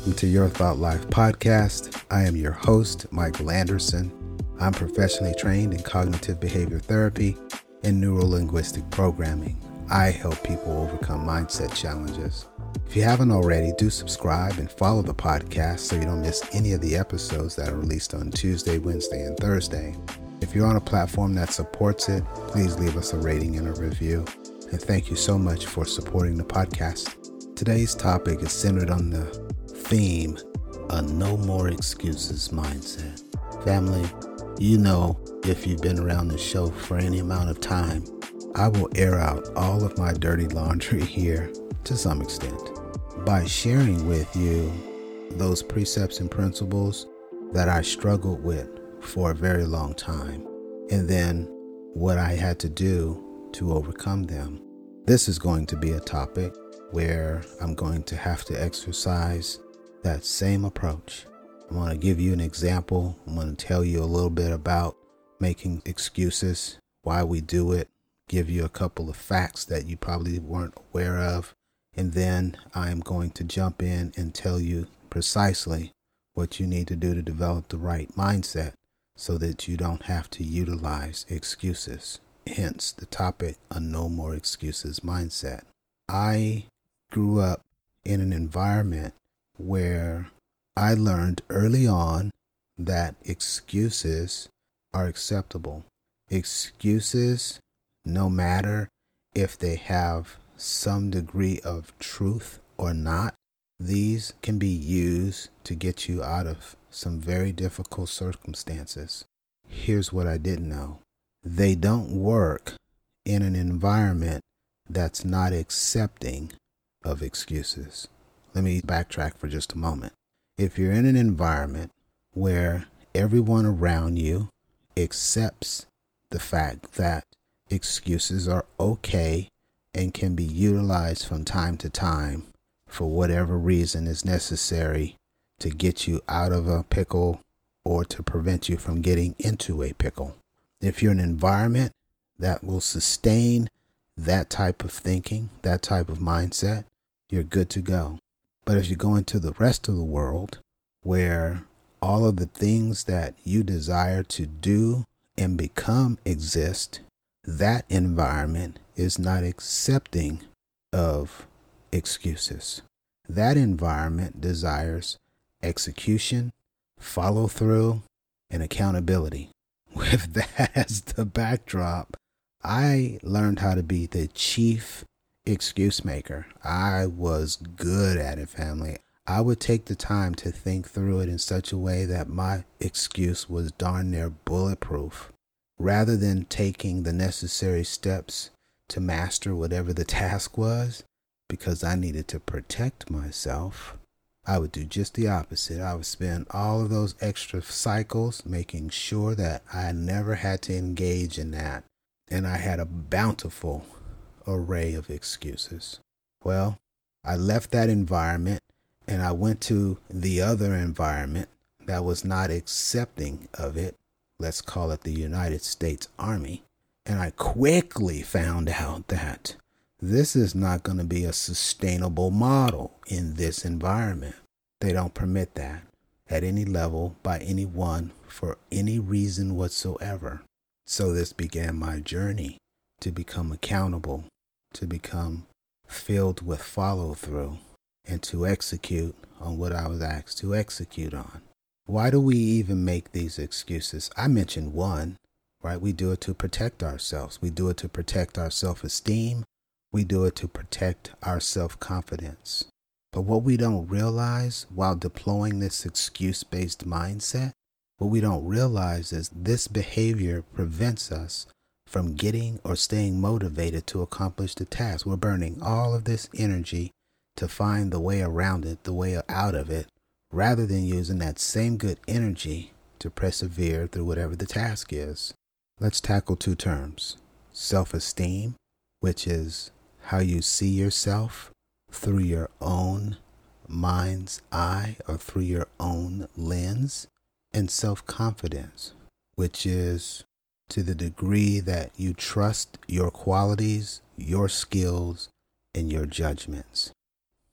welcome to Your Thought Life podcast. I am your host, Michael Anderson. I'm professionally trained in cognitive behavior therapy and neurolinguistic programming. I help people overcome mindset challenges. If you haven't already, do subscribe and follow the podcast so you don't miss any of the episodes that are released on Tuesday, Wednesday, and Thursday. If you're on a platform that supports it, please leave us a rating and a review. And thank you so much for supporting the podcast. Today's topic is centered on the theme a no more excuses mindset. Family, you know, if you've been around the show for any amount of time, I will air out all of my dirty laundry here to some extent by sharing with you those precepts and principles that I struggled with for a very long time, and then what I had to do to overcome them. This is going to be a topic where I'm going to have to exercise that same approach. I'm going to give you an example. I'm going to tell you a little bit about making excuses, why we do it, give you a couple of facts that you probably weren't aware of, and then I'm going to jump in and tell you precisely what you need to do to develop the right mindset so that you don't have to utilize excuses. Hence the topic, a no more excuses mindset. I grew up in an environment where I learned early on that excuses are acceptable. Excuses, no matter if they have some degree of truth or not, these can be used to get you out of some very difficult circumstances. Here's what I didn't know they don't work in an environment that's not accepting of excuses. Let me backtrack for just a moment. If you're in an environment where everyone around you accepts the fact that excuses are okay and can be utilized from time to time for whatever reason is necessary to get you out of a pickle or to prevent you from getting into a pickle. If you're in an environment that will sustain that type of thinking, that type of mindset, you're good to go. But as you go into the rest of the world, where all of the things that you desire to do and become exist, that environment is not accepting of excuses. That environment desires execution, follow through, and accountability. With that as the backdrop, I learned how to be the chief excuse maker. I was good at it, family. I would take the time to think through it in such a way that my excuse was darn near bulletproof. Rather than taking the necessary steps to master whatever the task was, because I needed to protect myself, I would do just the opposite. I would spend all of those extra cycles making sure that I never had to engage in that. And I had a bountiful array of excuses. Well, I left that environment and I went to the other environment that was not accepting of it. Let's call it the United States Army. And I quickly found out that this is not going to be a sustainable model in this environment. They don't permit that at any level by anyone for any reason whatsoever. So this began my journey to become accountable to become filled with follow through and to execute on what I was asked to execute on. Why do we even make these excuses? I mentioned one, right? We do it to protect ourselves. We do it to protect our self esteem. We do it to protect our self confidence. But what we don't realize while deploying this excuse based mindset, what we don't realize is this behavior prevents us from getting or staying motivated to accomplish the task. We're burning all of this energy to find the way around it, the way out of it, rather than using that same good energy to persevere through whatever the task is. Let's tackle two terms self esteem, which is how you see yourself through your own mind's eye or through your own lens, and self confidence, which is to the degree that you trust your qualities, your skills, and your judgments.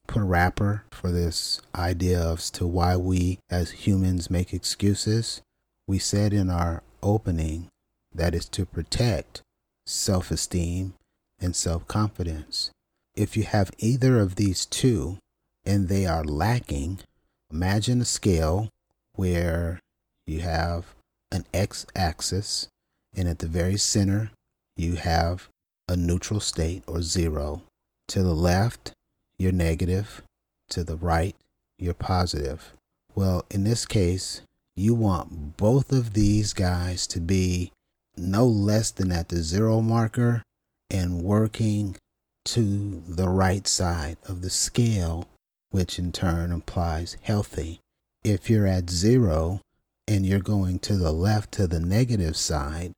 put a wrapper for this idea as to why we as humans make excuses, we said in our opening that is to protect self esteem and self confidence. If you have either of these two and they are lacking, imagine a scale where you have an x axis and at the very center you have a neutral state or zero. To the left, you're negative. To the right, you're positive. Well, in this case, you want both of these guys to be no less than at the zero marker and working to the right side of the scale, which in turn implies healthy. If you're at zero and you're going to the left to the negative side,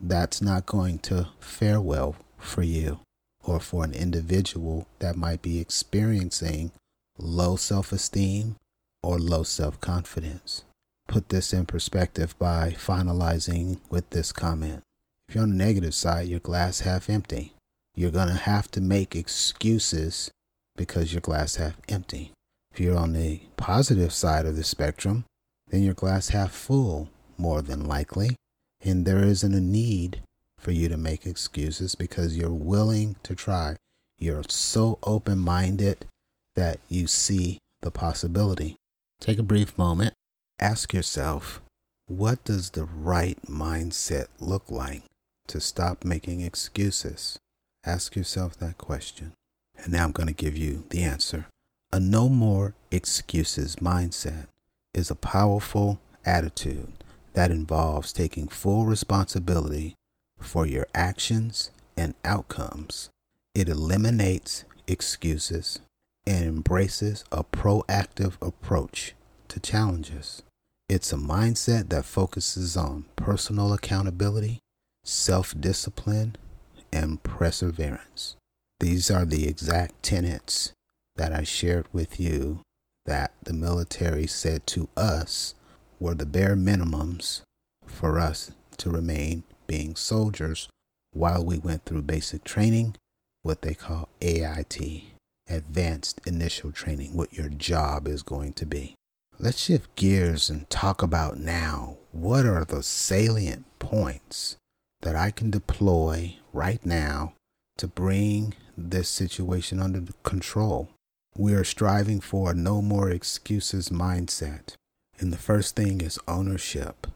that's not going to fare well for you or for an individual that might be experiencing low self esteem or low self confidence. Put this in perspective by finalizing with this comment. If you're on the negative side, your glass half empty. You're going to have to make excuses because your glass half empty. If you're on the positive side of the spectrum, then your glass half full, more than likely, and there isn't a need for you to make excuses because you're willing to try. You're so open minded that you see the possibility. Take a brief moment. Ask yourself, what does the right mindset look like to stop making excuses? Ask yourself that question. And now I'm going to give you the answer. A no more excuses mindset is a powerful attitude that involves taking full responsibility for your actions and outcomes. It eliminates excuses and embraces a proactive approach to challenges. It's a mindset that focuses on personal accountability, self discipline, and perseverance. These are the exact tenets that I shared with you that the military said to us were the bare minimums for us to remain being soldiers while we went through basic training, what they call AIT, Advanced Initial Training, what your job is going to be. Let's shift gears and talk about now what are the salient points that I can deploy right now to bring this situation under control. We are striving for a no more excuses mindset. And the first thing is ownership.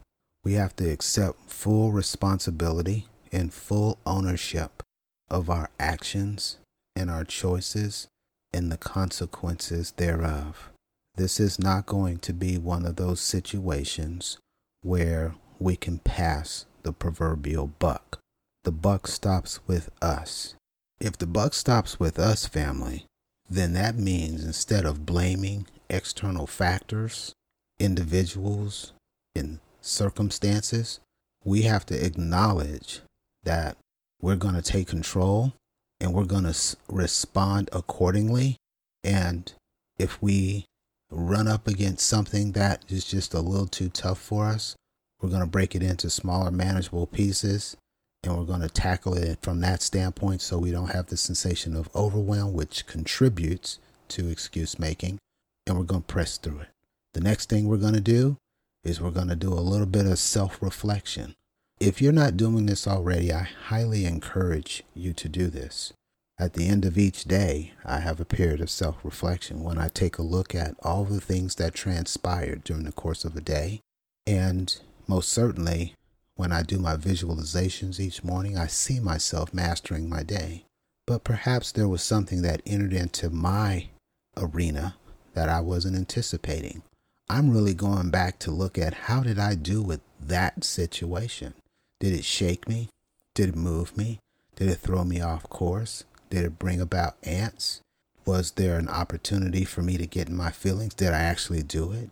We have to accept full responsibility and full ownership of our actions and our choices and the consequences thereof. This is not going to be one of those situations where we can pass the proverbial buck. The buck stops with us. If the buck stops with us, family, then that means instead of blaming external factors, individuals, and circumstances, we have to acknowledge that we're going to take control and we're going to respond accordingly. And if we run up against something that is just a little too tough for us, we're going to break it into smaller, manageable pieces and we're going to tackle it from that standpoint so we don't have the sensation of overwhelm, which contributes to excuse making. And we're going to press through it. The next thing we're going to do is we're going to do a little bit of self reflection. If you're not doing this already, I highly encourage you to do this. At the end of each day, I have a period of self reflection when I take a look at all the things that transpired during the course of a day. And most certainly, when I do my visualizations each morning, I see myself mastering my day. But perhaps there was something that entered into my arena that I wasn't anticipating. I'm really going back to look at how did I do with that situation? Did it shake me? Did it move me? Did it throw me off course? Did it bring about ants? Was there an opportunity for me to get in my feelings? Did I actually do it?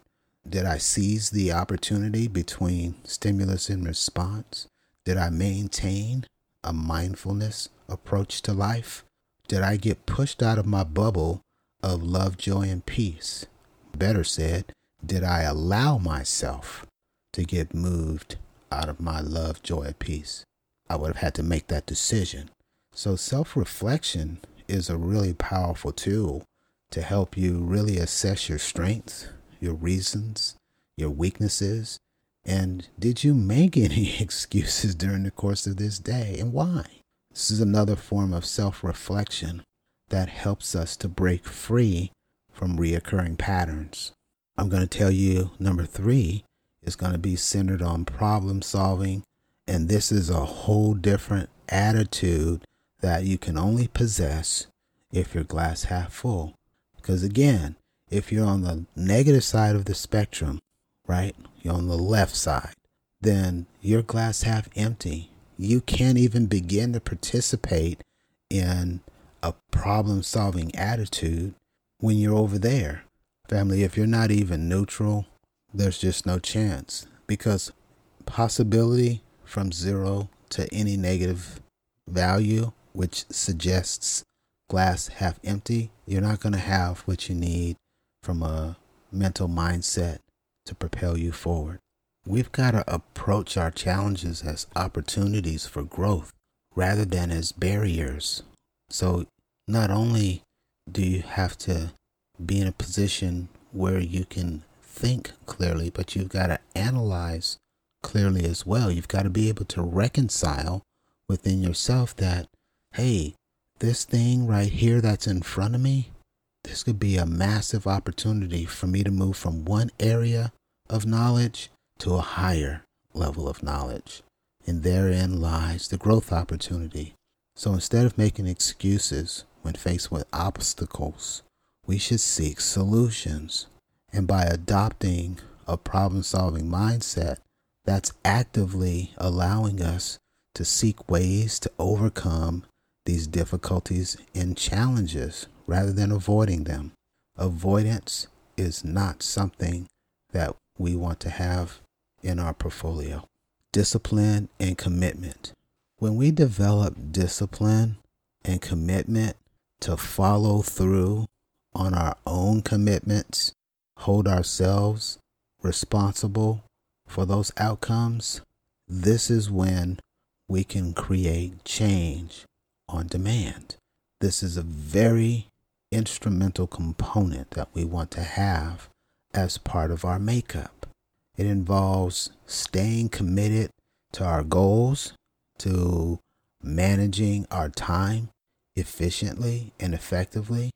Did I seize the opportunity between stimulus and response? Did I maintain a mindfulness approach to life? Did I get pushed out of my bubble of love, joy, and peace? Better said, did I allow myself to get moved out of my love, joy, and peace? I would have had to make that decision. So, self reflection is a really powerful tool to help you really assess your strengths, your reasons, your weaknesses, and did you make any excuses during the course of this day and why? This is another form of self reflection that helps us to break free from reoccurring patterns. I'm going to tell you number three is going to be centered on problem solving. And this is a whole different attitude that you can only possess if you're glass half full. Because again, if you're on the negative side of the spectrum, right, you're on the left side, then you're glass half empty. You can't even begin to participate in a problem solving attitude when you're over there. Family, if you're not even neutral, there's just no chance because possibility from zero to any negative value, which suggests glass half empty, you're not going to have what you need from a mental mindset to propel you forward. We've got to approach our challenges as opportunities for growth rather than as barriers. So, not only do you have to be in a position where you can think clearly, but you've got to analyze clearly as well. You've got to be able to reconcile within yourself that, hey, this thing right here that's in front of me, this could be a massive opportunity for me to move from one area of knowledge to a higher level of knowledge. And therein lies the growth opportunity. So instead of making excuses when faced with obstacles, we should seek solutions. And by adopting a problem solving mindset, that's actively allowing us to seek ways to overcome these difficulties and challenges rather than avoiding them. Avoidance is not something that we want to have in our portfolio. Discipline and commitment. When we develop discipline and commitment to follow through on our own commitments, hold ourselves responsible for those outcomes, this is when we can create change on demand. This is a very instrumental component that we want to have as part of our makeup. It involves staying committed to our goals, to managing our time efficiently and effectively,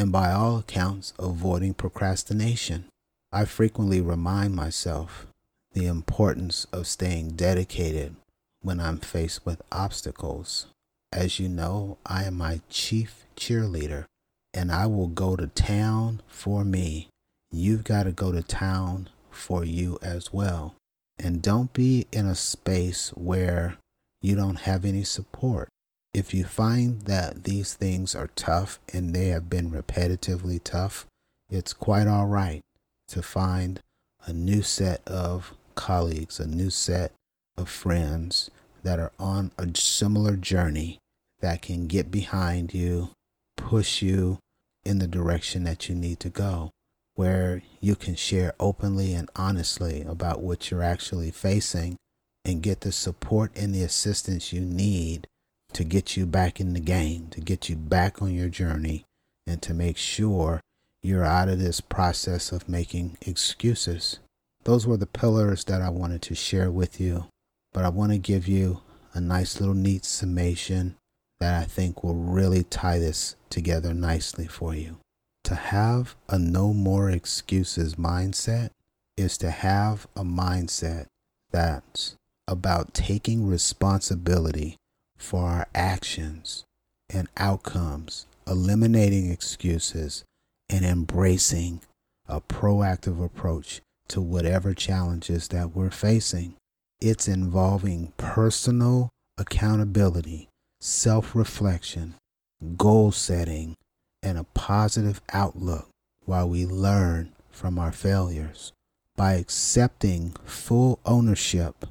and by all accounts, avoiding procrastination. I frequently remind myself the importance of staying dedicated when I'm faced with obstacles. As you know, I am my chief cheerleader and I will go to town for me. You've got to go to town for you as well. And don't be in a space where you don't have any support. If you find that these things are tough and they have been repetitively tough, it's quite all right to find a new set of colleagues, a new set of friends that are on a similar journey that can get behind you, push you in the direction that you need to go, where you can share openly and honestly about what you're actually facing and get the support and the assistance you need to get you back in the game, to get you back on your journey, and to make sure you're out of this process of making excuses. Those were the pillars that I wanted to share with you, but I want to give you a nice little neat summation that I think will really tie this together nicely for you. To have a no more excuses mindset is to have a mindset that's about taking responsibility for our actions and outcomes, eliminating excuses, and embracing a proactive approach to whatever challenges that we're facing. It's involving personal accountability, self reflection, goal setting, and a positive outlook while we learn from our failures. By accepting full ownership,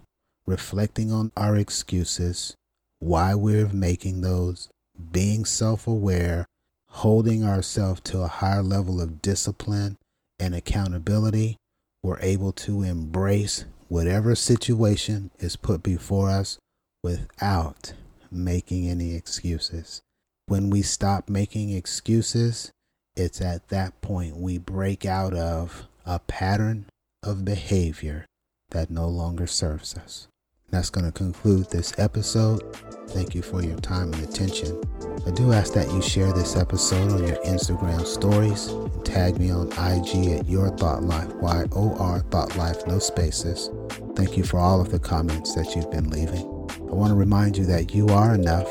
reflecting on our excuses, why we're making those, being self aware, holding ourselves to a higher level of discipline and accountability, we're able to embrace whatever situation is put before us without making any excuses. When we stop making excuses, it's at that point we break out of a pattern of behavior that no longer serves us. That's going to conclude this episode. Thank you for your time and attention. I do ask that you share this episode on your Instagram stories and tag me on IG at Your Thought Life, Y O R Thought Life, no spaces. Thank you for all of the comments that you've been leaving. I want to remind you that you are enough,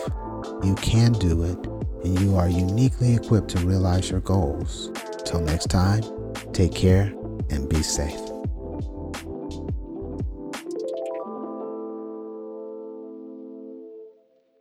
you can do it, and you are uniquely equipped to realize your goals. Till next time, take care and be safe.